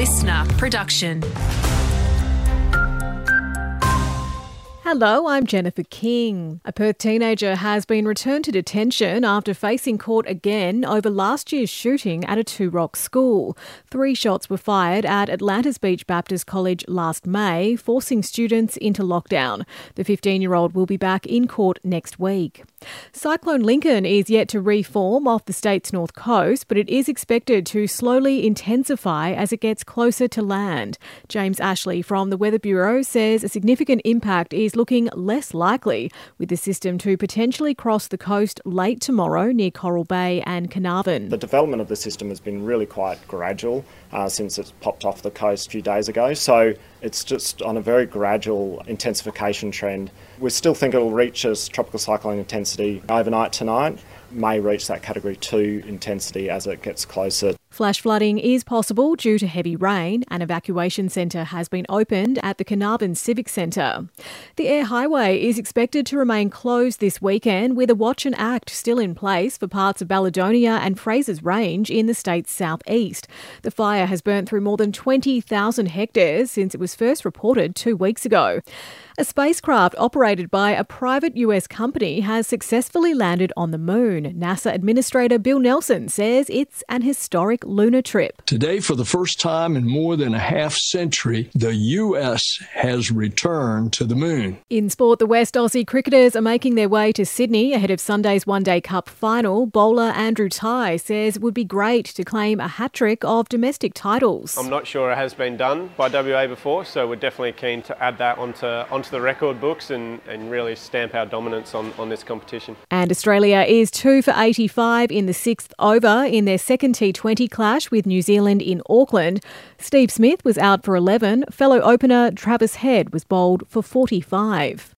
listener production. Hello, I'm Jennifer King. A Perth teenager has been returned to detention after facing court again over last year's shooting at a Two Rock school. Three shots were fired at Atlantis Beach Baptist College last May, forcing students into lockdown. The 15 year old will be back in court next week. Cyclone Lincoln is yet to reform off the state's north coast, but it is expected to slowly intensify as it gets closer to land. James Ashley from the Weather Bureau says a significant impact is looking less likely, with the system to potentially cross the coast late tomorrow near Coral Bay and Carnarvon. The development of the system has been really quite gradual uh, since it's popped off the coast a few days ago. So it's just on a very gradual intensification trend. We still think it'll reach its tropical cyclone intensity overnight tonight, may reach that category 2 intensity as it gets closer Flash flooding is possible due to heavy rain. An evacuation centre has been opened at the Carnarvon Civic Centre. The Eyre Highway is expected to remain closed this weekend with a watch and act still in place for parts of Balladonia and Fraser's Range in the state's southeast. The fire has burnt through more than 20,000 hectares since it was first reported two weeks ago. A spacecraft operated by a private US company has successfully landed on the moon. NASA Administrator Bill Nelson says it's an historic lunar trip. Today, for the first time in more than a half century, the US has returned to the moon. In sport, the West Aussie cricketers are making their way to Sydney ahead of Sunday's One Day Cup final. Bowler Andrew Tye says it would be great to claim a hat trick of domestic titles. I'm not sure it has been done by WA before, so we're definitely keen to add that onto onto the record books and, and really stamp our dominance on, on this competition. And Australia is 2 for 85 in the sixth over in their second T20 clash with New Zealand in Auckland. Steve Smith was out for 11. Fellow opener Travis Head was bowled for 45.